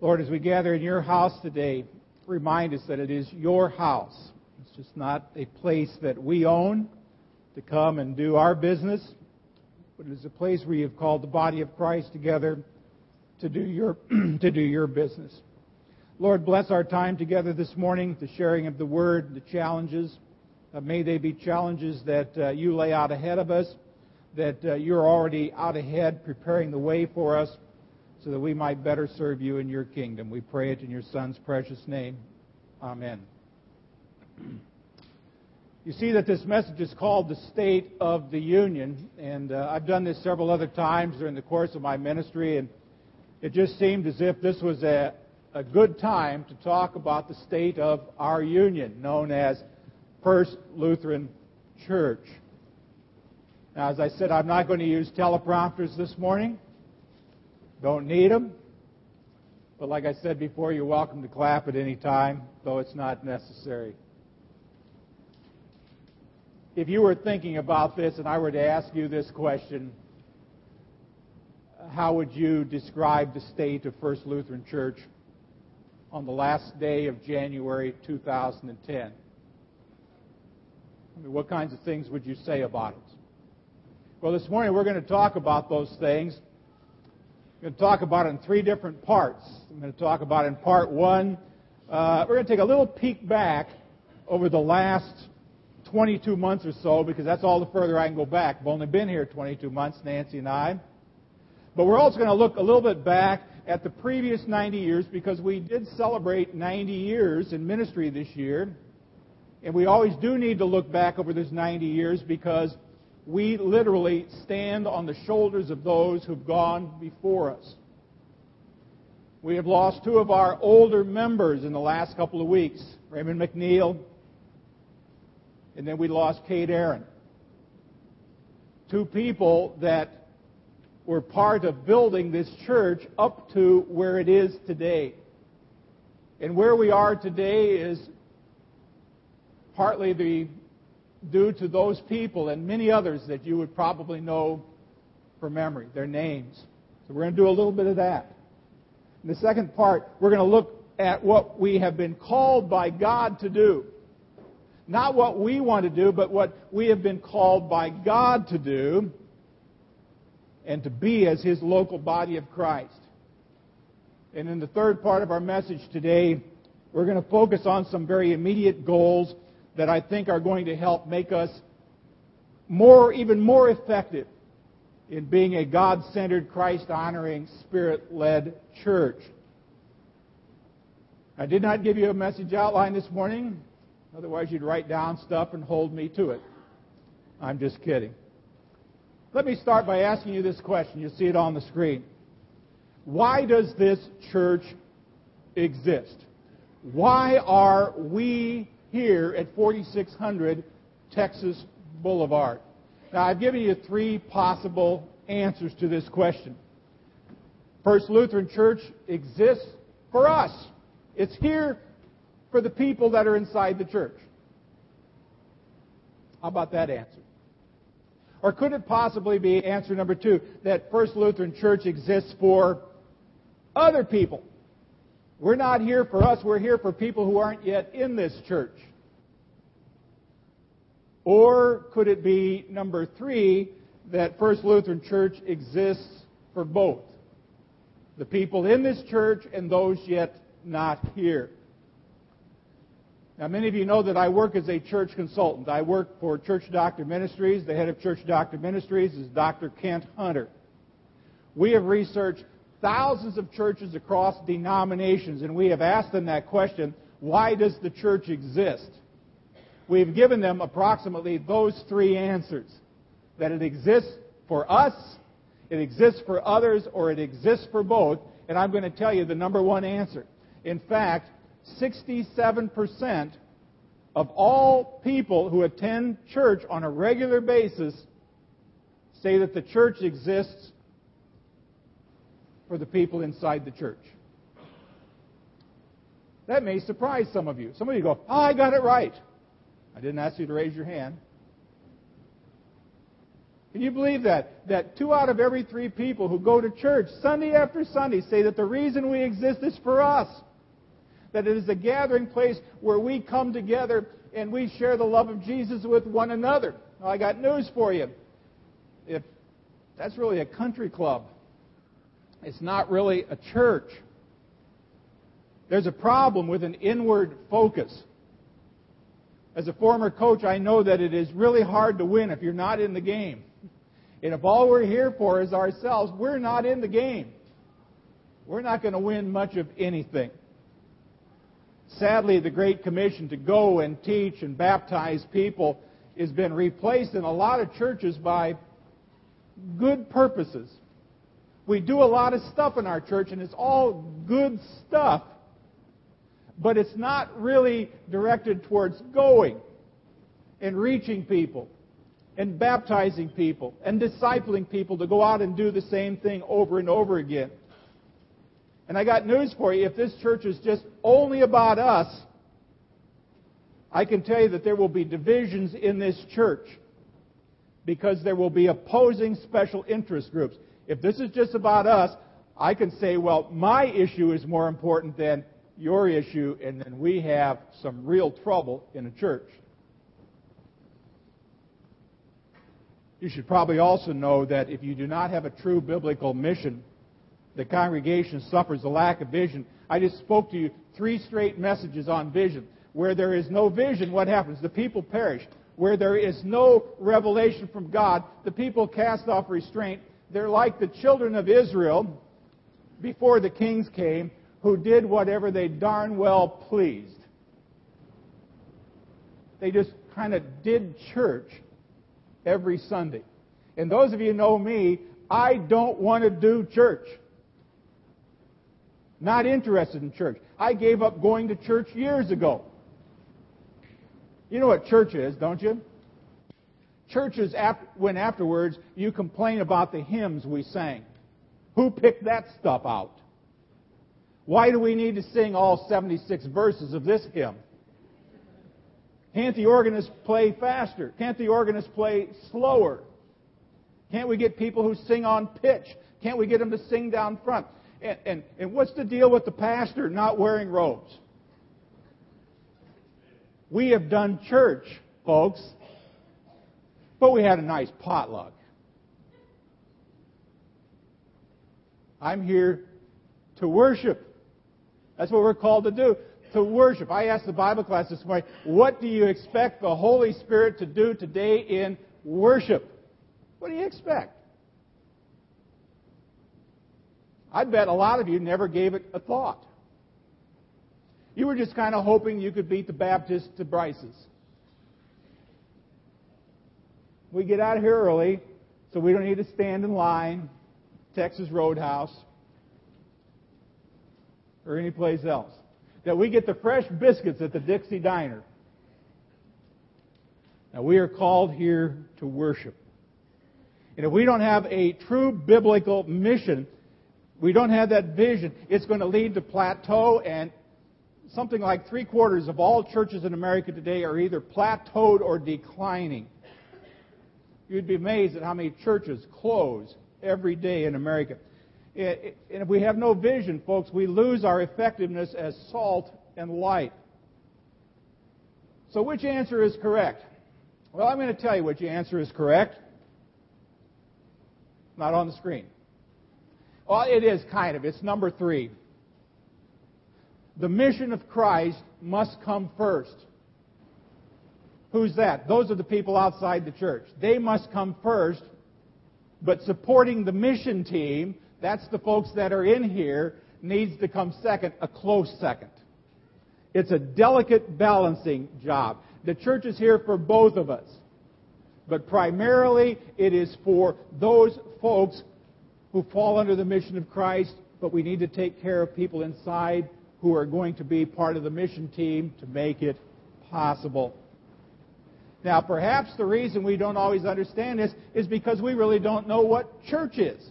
Lord, as we gather in your house today, remind us that it is your house. It's just not a place that we own to come and do our business, but it is a place where you've called the body of Christ together to do your, to do your business. Lord, bless our time together this morning, the sharing of the word, the challenges. Uh, may they be challenges that uh, you lay out ahead of us, that uh, you're already out ahead preparing the way for us so that we might better serve you in your kingdom. We pray it in your Son's precious name. Amen. You see that this message is called the State of the Union, and uh, I've done this several other times during the course of my ministry, and it just seemed as if this was a, a good time to talk about the state of our union, known as First Lutheran Church. Now, as I said, I'm not going to use teleprompters this morning. Don't need them. But like I said before, you're welcome to clap at any time, though it's not necessary. If you were thinking about this and I were to ask you this question, how would you describe the state of First Lutheran Church on the last day of January 2010? I mean, what kinds of things would you say about it? Well, this morning we're going to talk about those things. I'm going to talk about it in three different parts. I'm going to talk about in part one, uh, we're going to take a little peek back over the last 22 months or so, because that's all the further I can go back. I've only been here 22 months, Nancy and I. But we're also going to look a little bit back at the previous 90 years, because we did celebrate 90 years in ministry this year. And we always do need to look back over this 90 years because we literally stand on the shoulders of those who've gone before us. We have lost two of our older members in the last couple of weeks Raymond McNeil, and then we lost Kate Aaron. Two people that were part of building this church up to where it is today. And where we are today is partly the, due to those people and many others that you would probably know from memory, their names. So we're going to do a little bit of that. In the second part, we're going to look at what we have been called by God to do. Not what we want to do, but what we have been called by God to do and to be as His local body of Christ. And in the third part of our message today, we're going to focus on some very immediate goals that I think are going to help make us more, even more effective in being a God centered, Christ honoring, Spirit led church. I did not give you a message outline this morning. Otherwise, you'd write down stuff and hold me to it. I'm just kidding. Let me start by asking you this question. You see it on the screen. Why does this church exist? Why are we here at 4600 Texas Boulevard? Now, I've given you three possible answers to this question. First Lutheran Church exists for us. It's here for the people that are inside the church. How about that answer? Or could it possibly be answer number two, that First Lutheran Church exists for other people we're not here for us, we're here for people who aren't yet in this church. Or could it be number three, that First Lutheran Church exists for both? The people in this church and those yet not here. Now, many of you know that I work as a church consultant. I work for Church Doctor Ministries. The head of Church Doctor Ministries is Dr. Kent Hunter. We have researched thousands of churches across denominations, and we have asked them that question why does the church exist? We've given them approximately those three answers that it exists for us, it exists for others, or it exists for both. And I'm going to tell you the number one answer. In fact, 67% of all people who attend church on a regular basis say that the church exists for the people inside the church. That may surprise some of you. Some of you go, oh, I got it right. I didn't ask you to raise your hand. Can you believe that? That two out of every three people who go to church Sunday after Sunday say that the reason we exist is for us. That it is a gathering place where we come together and we share the love of Jesus with one another. Now, I got news for you. If that's really a country club, it's not really a church. There's a problem with an inward focus. As a former coach, I know that it is really hard to win if you're not in the game. And if all we're here for is ourselves, we're not in the game. We're not going to win much of anything. Sadly, the Great Commission to go and teach and baptize people has been replaced in a lot of churches by good purposes. We do a lot of stuff in our church, and it's all good stuff, but it's not really directed towards going and reaching people and baptizing people and discipling people to go out and do the same thing over and over again. And I got news for you. If this church is just only about us, I can tell you that there will be divisions in this church because there will be opposing special interest groups. If this is just about us, I can say, well, my issue is more important than your issue, and then we have some real trouble in a church. You should probably also know that if you do not have a true biblical mission, the congregation suffers a lack of vision. I just spoke to you three straight messages on vision. Where there is no vision, what happens? The people perish. Where there is no revelation from God, the people cast off restraint. They're like the children of Israel before the kings came, who did whatever they darn well pleased. They just kind of did church every Sunday. And those of you know me, I don't want to do church. Not interested in church. I gave up going to church years ago. You know what church is, don't you? Church is when afterwards you complain about the hymns we sang. Who picked that stuff out? Why do we need to sing all 76 verses of this hymn? Can't the organist play faster? Can't the organist play slower? Can't we get people who sing on pitch? Can't we get them to sing down front? And, and, and what's the deal with the pastor not wearing robes? We have done church, folks, but we had a nice potluck. I'm here to worship. That's what we're called to do to worship. I asked the Bible class this morning, what do you expect the Holy Spirit to do today in worship? What do you expect? I bet a lot of you never gave it a thought. You were just kind of hoping you could beat the Baptists to Bryce's. We get out of here early, so we don't need to stand in line, Texas Roadhouse, or any place else that we get the fresh biscuits at the Dixie Diner. Now, we are called here to worship. And if we don't have a true biblical mission, we don't have that vision, it's going to lead to plateau and something like three quarters of all churches in America today are either plateaued or declining. You'd be amazed at how many churches close every day in America. And if we have no vision, folks, we lose our effectiveness as salt and light. So, which answer is correct? Well, I'm going to tell you which answer is correct. Not on the screen. Well, it is kind of. It's number three. The mission of Christ must come first. Who's that? Those are the people outside the church. They must come first, but supporting the mission team that's the folks that are in here, needs to come second, a close second. It's a delicate balancing job. The church is here for both of us. But primarily, it is for those folks who fall under the mission of Christ, but we need to take care of people inside who are going to be part of the mission team to make it possible. Now, perhaps the reason we don't always understand this is because we really don't know what church is.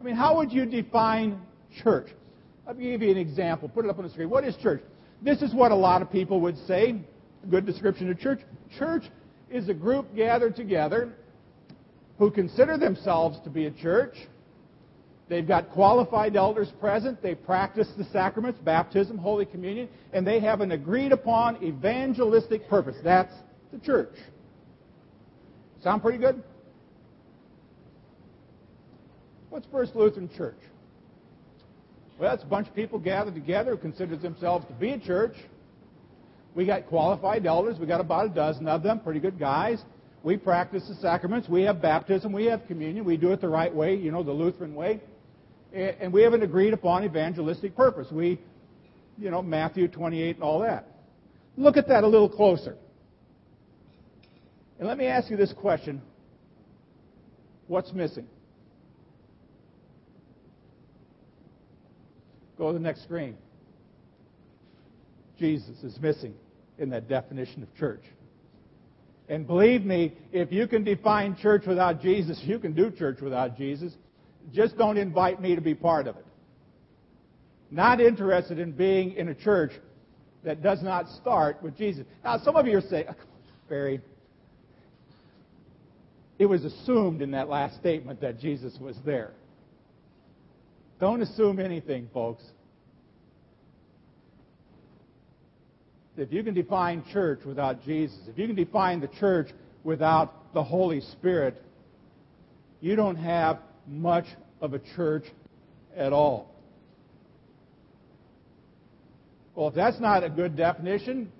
I mean, how would you define church? I'll give you an example. Put it up on the screen. What is church? This is what a lot of people would say. A good description of church. Church is a group gathered together who consider themselves to be a church. They've got qualified elders present. They practice the sacraments, baptism, Holy Communion, and they have an agreed upon evangelistic purpose. That's the church. Sound pretty good? What's First Lutheran Church? Well, it's a bunch of people gathered together who consider themselves to be a church. We got qualified elders. We got about a dozen of them, pretty good guys. We practice the sacraments. We have baptism. We have communion. We do it the right way, you know, the Lutheran way. And we have an agreed upon evangelistic purpose. We, you know, Matthew 28 and all that. Look at that a little closer. And let me ask you this question What's missing? Go to the next screen. Jesus is missing in that definition of church. And believe me, if you can define church without Jesus, you can do church without Jesus. Just don't invite me to be part of it. Not interested in being in a church that does not start with Jesus. Now, some of you are saying, oh, Barry, it was assumed in that last statement that Jesus was there. Don't assume anything, folks. If you can define church without Jesus, if you can define the church without the Holy Spirit, you don't have much of a church at all. Well, if that's not a good definition,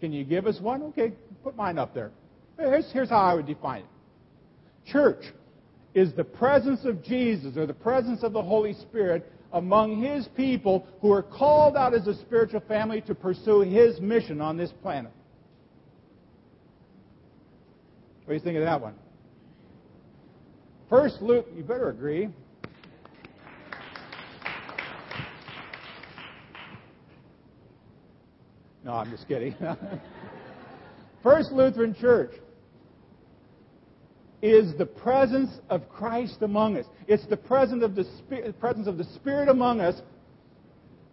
can you give us one? Okay, put mine up there. Here's, here's how I would define it Church is the presence of Jesus or the presence of the Holy Spirit among His people who are called out as a spiritual family to pursue His mission on this planet. What do you think of that one? First Luke, you better agree. No, I'm just kidding. First Lutheran Church is the presence of Christ among us. It's the presence of the Spirit, presence of the Spirit among us,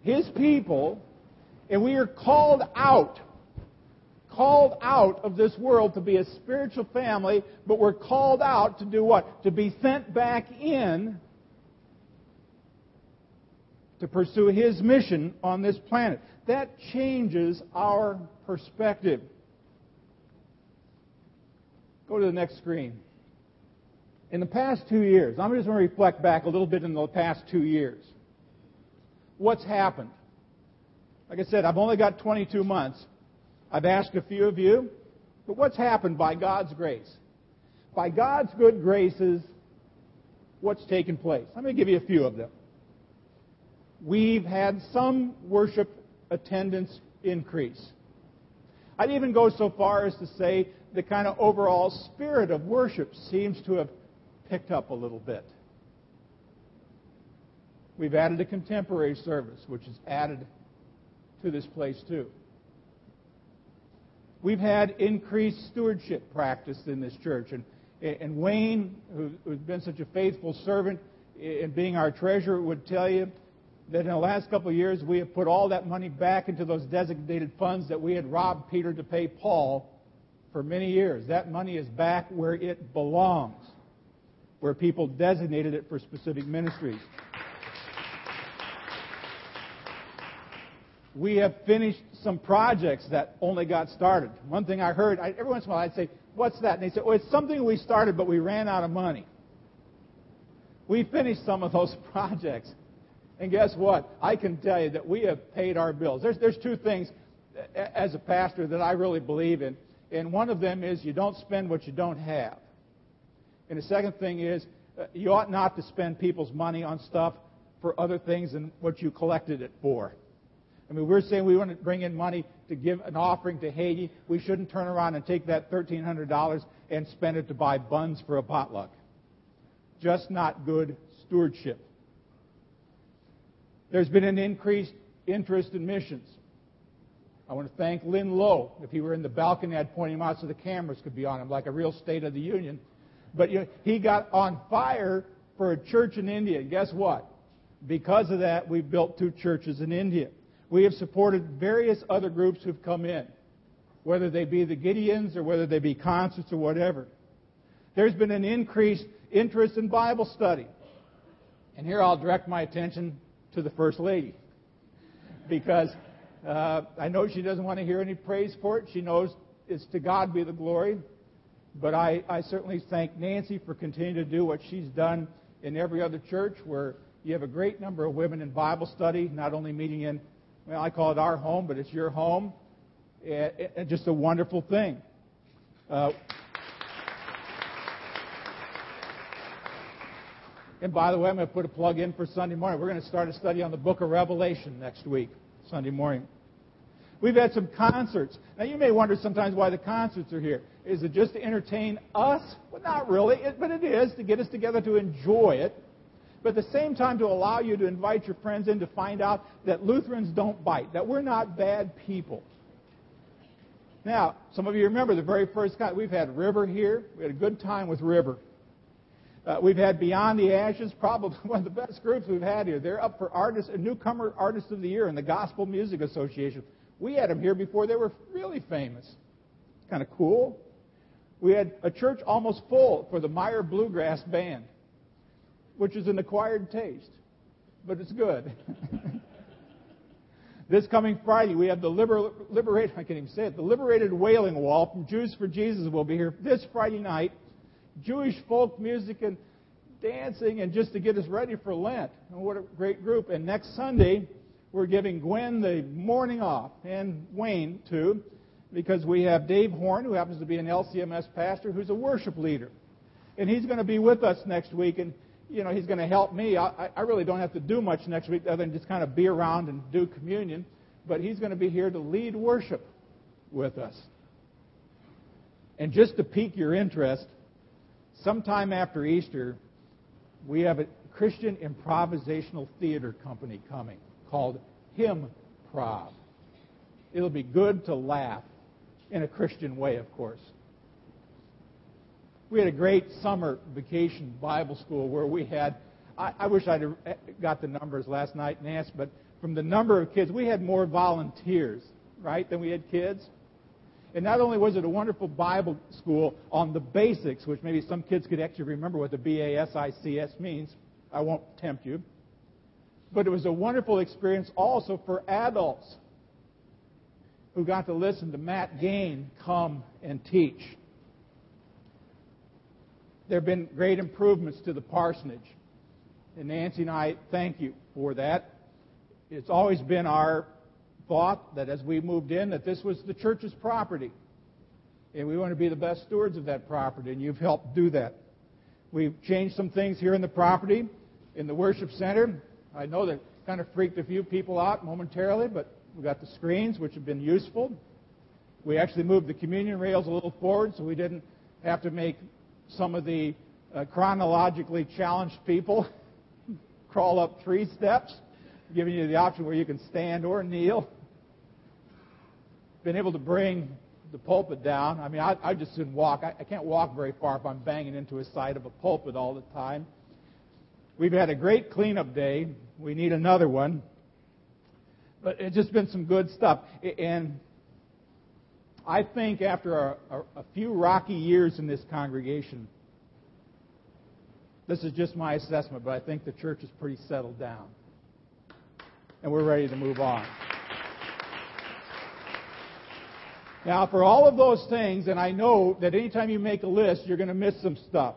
His people, and we are called out, called out of this world to be a spiritual family, but we're called out to do what? To be sent back in to pursue His mission on this planet. That changes our perspective. Go to the next screen in the past two years, I'm just going to reflect back a little bit in the past two years. What's happened? Like I said, I've only got 22 months. I've asked a few of you, but what's happened by God's grace? By God's good graces, what's taken place? Let me give you a few of them. We've had some worship attendance increase. I'd even go so far as to say the kind of overall spirit of worship seems to have picked up a little bit. We've added a contemporary service, which is added to this place too. We've had increased stewardship practiced in this church. And, and Wayne, who's been such a faithful servant in being our treasurer, would tell you that in the last couple of years we have put all that money back into those designated funds that we had robbed Peter to pay Paul for many years. That money is back where it belongs where people designated it for specific ministries. We have finished some projects that only got started. One thing I heard, I, every once in a while I'd say, What's that? And they said, Well, it's something we started, but we ran out of money. We finished some of those projects. And guess what? I can tell you that we have paid our bills. There's, there's two things as a pastor that I really believe in. And one of them is you don't spend what you don't have. And the second thing is, uh, you ought not to spend people's money on stuff for other things than what you collected it for. I mean, we're saying we want to bring in money to give an offering to Haiti. We shouldn't turn around and take that $1,300 and spend it to buy buns for a potluck. Just not good stewardship. There's been an increased interest in missions. I want to thank Lynn Lowe. If he were in the balcony, I'd point him out so the cameras could be on him, like a real State of the Union. But you know, he got on fire for a church in India. Guess what? Because of that, we've built two churches in India. We have supported various other groups who've come in, whether they be the Gideons or whether they be concerts or whatever. there's been an increased interest in Bible study. And here I'll direct my attention to the First Lady. Because uh, I know she doesn't want to hear any praise for it. She knows it's to God be the glory. But I, I certainly thank Nancy for continuing to do what she's done in every other church where you have a great number of women in Bible study, not only meeting in, well, I call it our home, but it's your home. And, and just a wonderful thing. Uh, and by the way, I'm going to put a plug in for Sunday morning. We're going to start a study on the book of Revelation next week, Sunday morning. We've had some concerts. Now, you may wonder sometimes why the concerts are here. Is it just to entertain us? Well, not really, it, but it is to get us together to enjoy it. But at the same time, to allow you to invite your friends in to find out that Lutherans don't bite, that we're not bad people. Now, some of you remember the very first time we've had River here. We had a good time with River. Uh, we've had Beyond the Ashes, probably one of the best groups we've had here. They're up for artist, newcomer artist of the year in the Gospel Music Association. We had them here before they were really famous. Kind of cool. We had a church almost full for the Meyer Bluegrass Band, which is an acquired taste, but it's good. this coming Friday, we have the liber, liberated, I can't even say it, the Liberated Wailing Wall from Jews for Jesus will be here this Friday night. Jewish folk music and dancing and just to get us ready for Lent. And what a great group. And next Sunday, we're giving Gwen the morning off and Wayne too because we have Dave Horn, who happens to be an LCMS pastor, who's a worship leader. And he's going to be with us next week, and, you know, he's going to help me. I, I really don't have to do much next week other than just kind of be around and do communion. But he's going to be here to lead worship with us. And just to pique your interest, sometime after Easter, we have a Christian improvisational theater company coming called Hymn Prov. It'll be good to laugh in a Christian way, of course. We had a great summer vacation Bible school where we had, I, I wish I'd eh, got the numbers last night, and asked, but from the number of kids, we had more volunteers, right, than we had kids. And not only was it a wonderful Bible school on the basics, which maybe some kids could actually remember what the B A S I C S means, I won't tempt you, but it was a wonderful experience also for adults who got to listen to Matt Gain come and teach. There have been great improvements to the parsonage. And Nancy and I thank you for that. It's always been our thought that as we moved in that this was the church's property. And we want to be the best stewards of that property, and you've helped do that. We've changed some things here in the property, in the worship center. I know that kind of freaked a few people out momentarily, but we got the screens, which have been useful. We actually moved the communion rails a little forward so we didn't have to make some of the uh, chronologically challenged people crawl up three steps, giving you the option where you can stand or kneel. Been able to bring the pulpit down. I mean, I, I just didn't walk. I, I can't walk very far if I'm banging into a side of a pulpit all the time. We've had a great cleanup day. We need another one. But it's just been some good stuff. And I think after a, a, a few rocky years in this congregation, this is just my assessment, but I think the church is pretty settled down. And we're ready to move on. Now, for all of those things, and I know that anytime you make a list, you're going to miss some stuff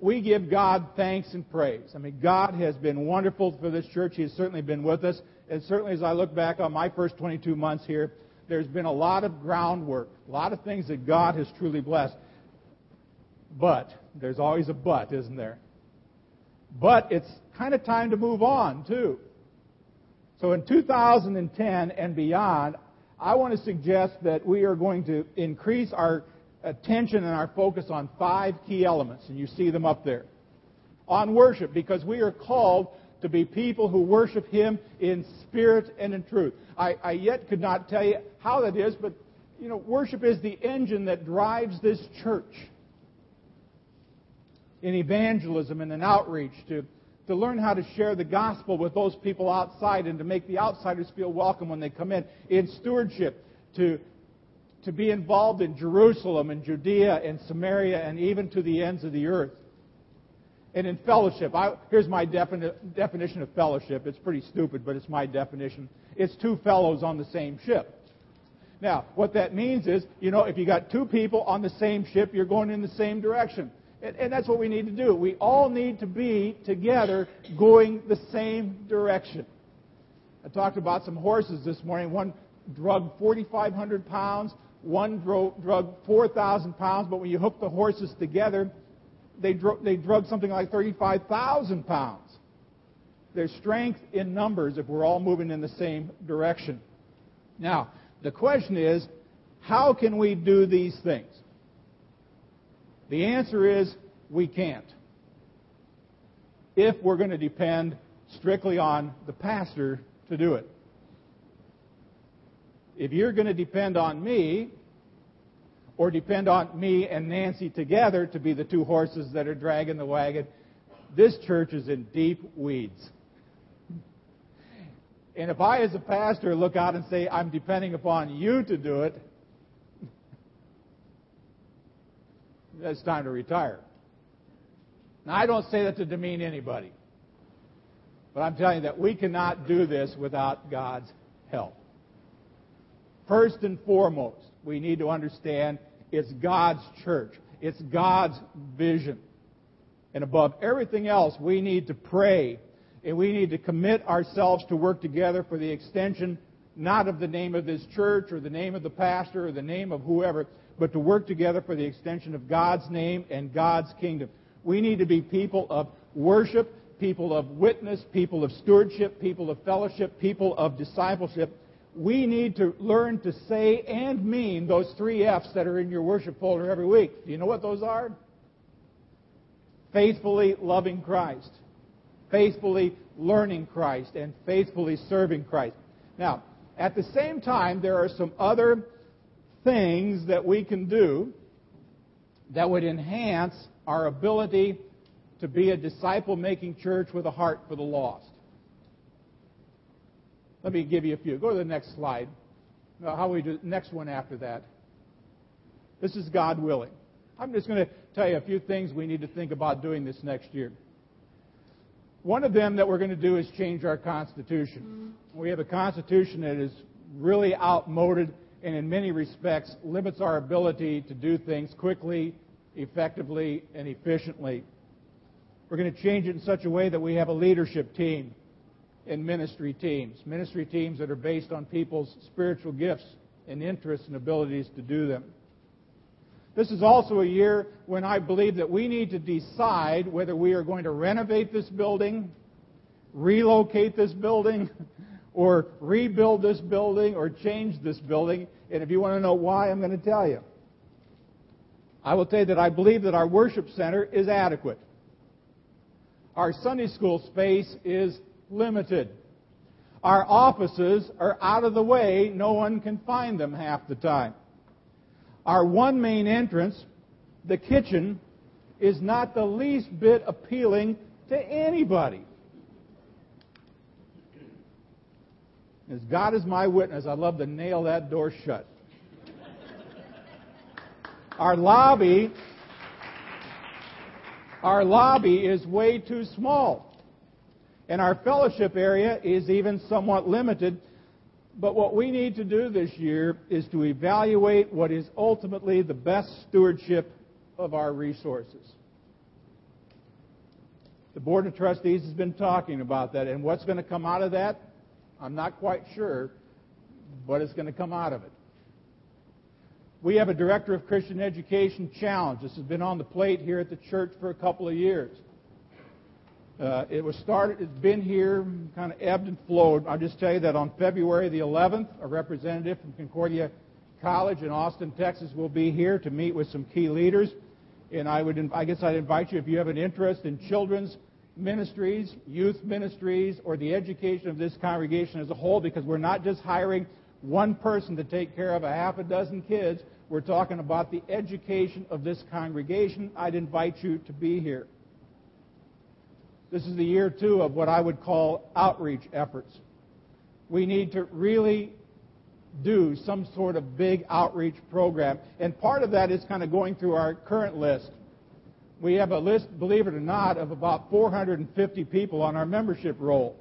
we give God thanks and praise. I mean, God has been wonderful for this church. He has certainly been with us. And certainly as I look back on my first 22 months here, there's been a lot of groundwork, a lot of things that God has truly blessed. But, there's always a but, isn't there? But it's kind of time to move on, too. So in 2010 and beyond, I want to suggest that we are going to increase our attention and our focus on five key elements, and you see them up there. On worship, because we are called to be people who worship Him in spirit and in truth. I, I yet could not tell you how that is, but you know, worship is the engine that drives this church in evangelism and in outreach to, to learn how to share the gospel with those people outside and to make the outsiders feel welcome when they come in. In stewardship, to to be involved in Jerusalem and Judea and Samaria and even to the ends of the earth. And in fellowship, I, here's my defini- definition of fellowship. It's pretty stupid, but it's my definition. It's two fellows on the same ship. Now, what that means is, you know, if you got two people on the same ship, you're going in the same direction. And, and that's what we need to do. We all need to be together going the same direction. I talked about some horses this morning. One drug 4,500 pounds, one drug 4,000 pounds, but when you hook the horses together, they, they drug something like 35,000 pounds. There's strength in numbers if we're all moving in the same direction. Now, the question is, how can we do these things? The answer is, we can't. If we're going to depend strictly on the pastor to do it. If you're going to depend on me, or depend on me and Nancy together to be the two horses that are dragging the wagon, this church is in deep weeds. And if I, as a pastor, look out and say, I'm depending upon you to do it, it's time to retire. Now, I don't say that to demean anybody. But I'm telling you that we cannot do this without God's help. First and foremost, we need to understand it's God's church. It's God's vision. And above everything else, we need to pray and we need to commit ourselves to work together for the extension not of the name of this church or the name of the pastor or the name of whoever, but to work together for the extension of God's name and God's kingdom. We need to be people of worship, people of witness, people of stewardship, people of fellowship, people of discipleship we need to learn to say and mean those three F's that are in your worship folder every week. Do you know what those are? Faithfully loving Christ, faithfully learning Christ, and faithfully serving Christ. Now, at the same time, there are some other things that we can do that would enhance our ability to be a disciple making church with a heart for the lost. Let me give you a few. Go to the next slide. Uh, how we do next one after that. This is God willing. I'm just going to tell you a few things we need to think about doing this next year. One of them that we're going to do is change our Constitution. Mm-hmm. We have a Constitution that is really outmoded and, in many respects, limits our ability to do things quickly, effectively, and efficiently. We're going to change it in such a way that we have a leadership team in ministry teams, ministry teams that are based on people's spiritual gifts and interests and abilities to do them. This is also a year when I believe that we need to decide whether we are going to renovate this building, relocate this building, or rebuild this building, or change this building. And if you want to know why, I'm going to tell you. I will tell you that I believe that our worship center is adequate. Our Sunday school space is limited. Our offices are out of the way. No one can find them half the time. Our one main entrance, the kitchen, is not the least bit appealing to anybody. As God is my witness, I'd love to nail that door shut. Our lobby, our lobby is way too small. And our fellowship area is even somewhat limited. But what we need to do this year is to evaluate what is ultimately the best stewardship of our resources. The Board of Trustees has been talking about that, and what's going to come out of that, I'm not quite sure, but it's going to come out of it. We have a Director of Christian Education challenge. This has been on the plate here at the church for a couple of years. Uh, it was started, it's been here, kind of ebbed and flowed. I'll just tell you that on February the 11th, a representative from Concordia College in Austin, Texas will be here to meet with some key leaders. And I would, I guess I'd invite you if you have an interest in children's ministries, youth ministries, or the education of this congregation as a whole, because we're not just hiring one person to take care of a half a dozen kids. We're talking about the education of this congregation. I'd invite you to be here. This is the year, too, of what I would call outreach efforts. We need to really do some sort of big outreach program. And part of that is kind of going through our current list. We have a list, believe it or not, of about 450 people on our membership roll.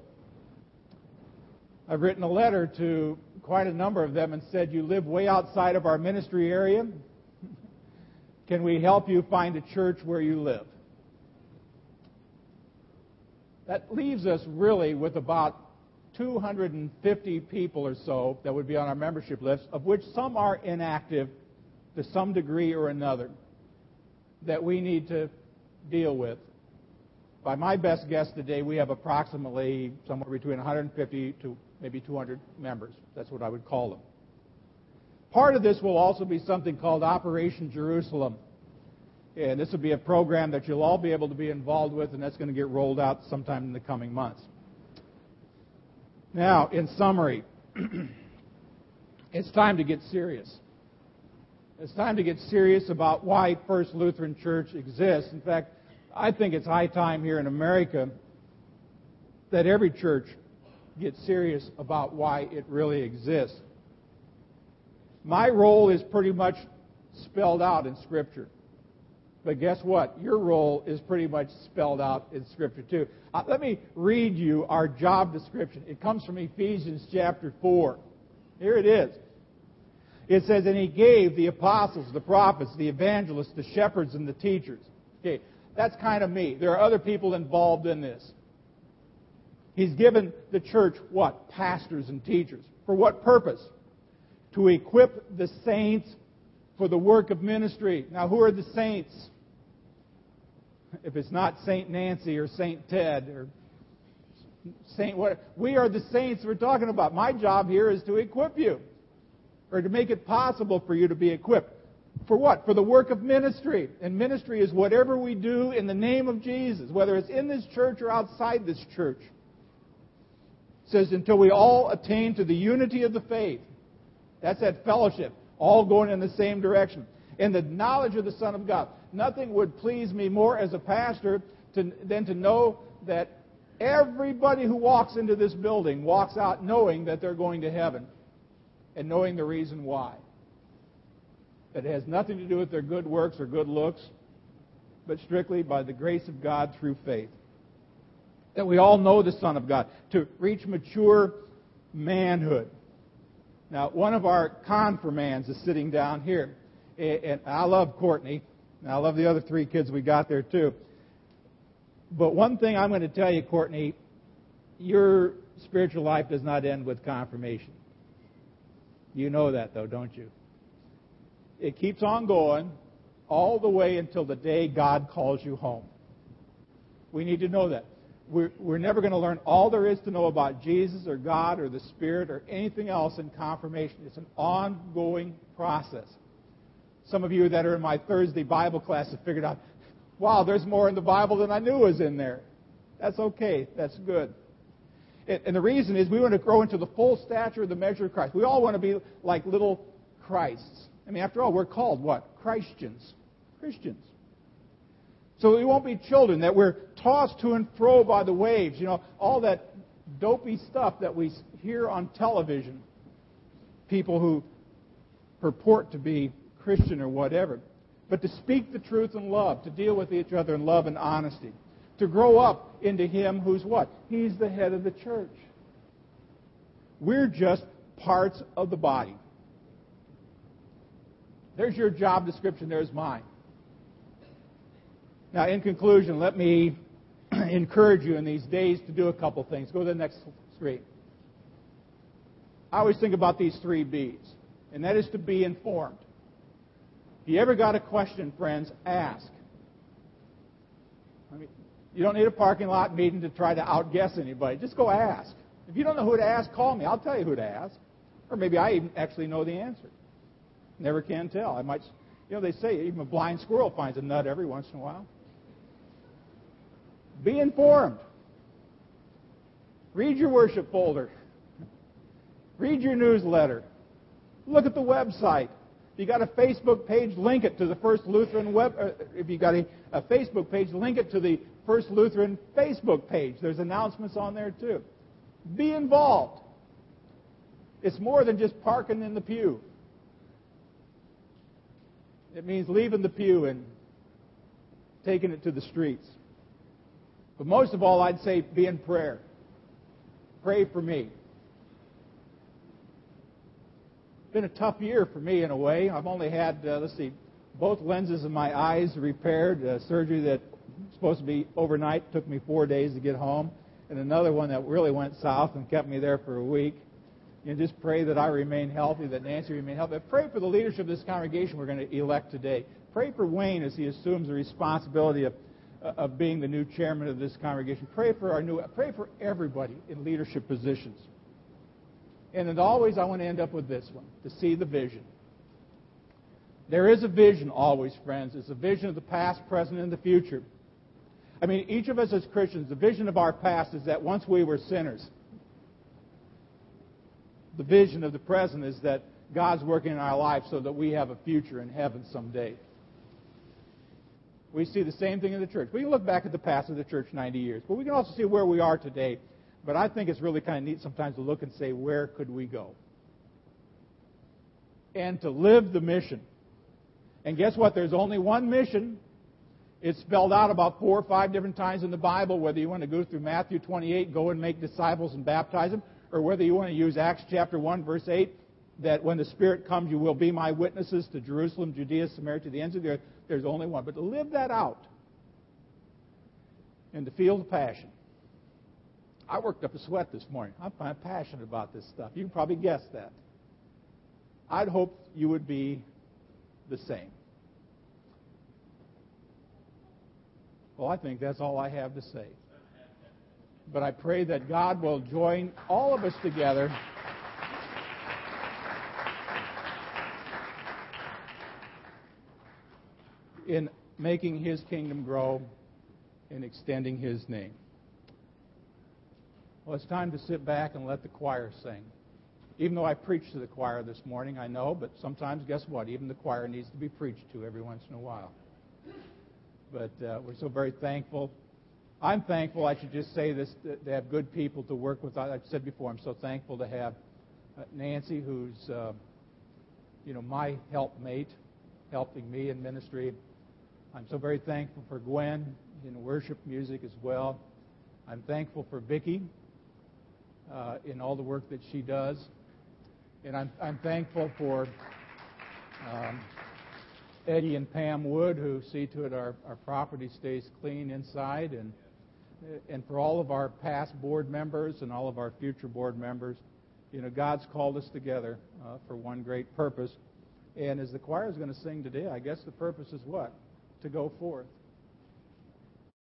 I've written a letter to quite a number of them and said, You live way outside of our ministry area. Can we help you find a church where you live? That leaves us really with about 250 people or so that would be on our membership list, of which some are inactive to some degree or another, that we need to deal with. By my best guess today, we have approximately somewhere between 150 to maybe 200 members. That's what I would call them. Part of this will also be something called Operation Jerusalem. And this will be a program that you'll all be able to be involved with, and that's going to get rolled out sometime in the coming months. Now, in summary, it's time to get serious. It's time to get serious about why First Lutheran Church exists. In fact, I think it's high time here in America that every church gets serious about why it really exists. My role is pretty much spelled out in Scripture. But guess what? Your role is pretty much spelled out in Scripture, too. Uh, let me read you our job description. It comes from Ephesians chapter 4. Here it is. It says, And he gave the apostles, the prophets, the evangelists, the shepherds, and the teachers. Okay, that's kind of me. There are other people involved in this. He's given the church what? Pastors and teachers. For what purpose? To equip the saints for the work of ministry. Now, who are the saints? If it's not St. Nancy or St. Ted or Saint what we are the saints we're talking about. My job here is to equip you or to make it possible for you to be equipped. For what? For the work of ministry. And ministry is whatever we do in the name of Jesus, whether it's in this church or outside this church. It says until we all attain to the unity of the faith. That's that fellowship, all going in the same direction. And the knowledge of the Son of God nothing would please me more as a pastor to, than to know that everybody who walks into this building walks out knowing that they're going to heaven and knowing the reason why. That it has nothing to do with their good works or good looks, but strictly by the grace of God through faith. That we all know the Son of God, to reach mature manhood. Now, one of our confirmands is sitting down here. And I love Courtney. And I love the other three kids we got there too. But one thing I'm going to tell you, Courtney, your spiritual life does not end with confirmation. You know that, though, don't you? It keeps on going all the way until the day God calls you home. We need to know that. We're, we're never going to learn all there is to know about Jesus or God or the Spirit or anything else in confirmation. It's an ongoing process. Some of you that are in my Thursday Bible class have figured out, wow, there's more in the Bible than I knew was in there. That's okay. That's good. And the reason is we want to grow into the full stature of the measure of Christ. We all want to be like little Christs. I mean, after all, we're called what? Christians. Christians. So we won't be children that we're tossed to and fro by the waves. You know, all that dopey stuff that we hear on television. People who purport to be Christian or whatever, but to speak the truth in love, to deal with each other in love and honesty, to grow up into Him who's what? He's the head of the church. We're just parts of the body. There's your job description, there's mine. Now, in conclusion, let me encourage you in these days to do a couple things. Go to the next screen. I always think about these three B's, and that is to be informed. If you ever got a question, friends, ask. I mean, you don't need a parking lot meeting to try to outguess anybody. Just go ask. If you don't know who to ask, call me. I'll tell you who to ask. Or maybe I even actually know the answer. Never can tell. I might, you know, they say even a blind squirrel finds a nut every once in a while. Be informed. Read your worship folder. Read your newsletter. Look at the website. If you got a Facebook page, link it to the First Lutheran web. Uh, if you got a, a Facebook page, link it to the First Lutheran Facebook page. There's announcements on there too. Be involved. It's more than just parking in the pew. It means leaving the pew and taking it to the streets. But most of all, I'd say be in prayer. Pray for me. It's been a tough year for me in a way. I've only had, uh, let's see, both lenses of my eyes repaired, uh, surgery that was supposed to be overnight took me four days to get home, and another one that really went south and kept me there for a week. You know, just pray that I remain healthy, that Nancy remain healthy. Pray for the leadership of this congregation we're going to elect today. Pray for Wayne as he assumes the responsibility of, uh, of being the new chairman of this congregation. Pray for our new, pray for everybody in leadership positions. And as always, I want to end up with this one to see the vision. There is a vision always, friends. It's a vision of the past, present, and the future. I mean, each of us as Christians, the vision of our past is that once we were sinners, the vision of the present is that God's working in our life so that we have a future in heaven someday. We see the same thing in the church. We can look back at the past of the church 90 years, but we can also see where we are today. But I think it's really kind of neat sometimes to look and say, where could we go? And to live the mission. And guess what? There's only one mission. It's spelled out about four or five different times in the Bible, whether you want to go through Matthew 28, go and make disciples and baptize them, or whether you want to use Acts chapter 1, verse 8, that when the Spirit comes, you will be my witnesses to Jerusalem, Judea, Samaria, to the ends of the earth. There's only one. But to live that out in the field of passion. I worked up a sweat this morning. I'm, I'm passionate about this stuff. You can probably guess that. I'd hope you would be the same. Well, I think that's all I have to say. But I pray that God will join all of us together. In making his kingdom grow and extending his name. Well, it's time to sit back and let the choir sing. Even though I preached to the choir this morning, I know, but sometimes, guess what? Even the choir needs to be preached to every once in a while. But uh, we're so very thankful I'm thankful, I should just say this, to have good people to work with. I've said before, I'm so thankful to have uh, Nancy, who's, uh, you know, my helpmate, helping me in ministry. I'm so very thankful for Gwen in worship music as well. I'm thankful for Vicki uh, in all the work that she does. And I'm, I'm thankful for um, Eddie and Pam Wood, who see to it our, our property stays clean inside and and for all of our past board members and all of our future board members, you know, God's called us together uh, for one great purpose. And as the choir is going to sing today, I guess the purpose is what? To go forth.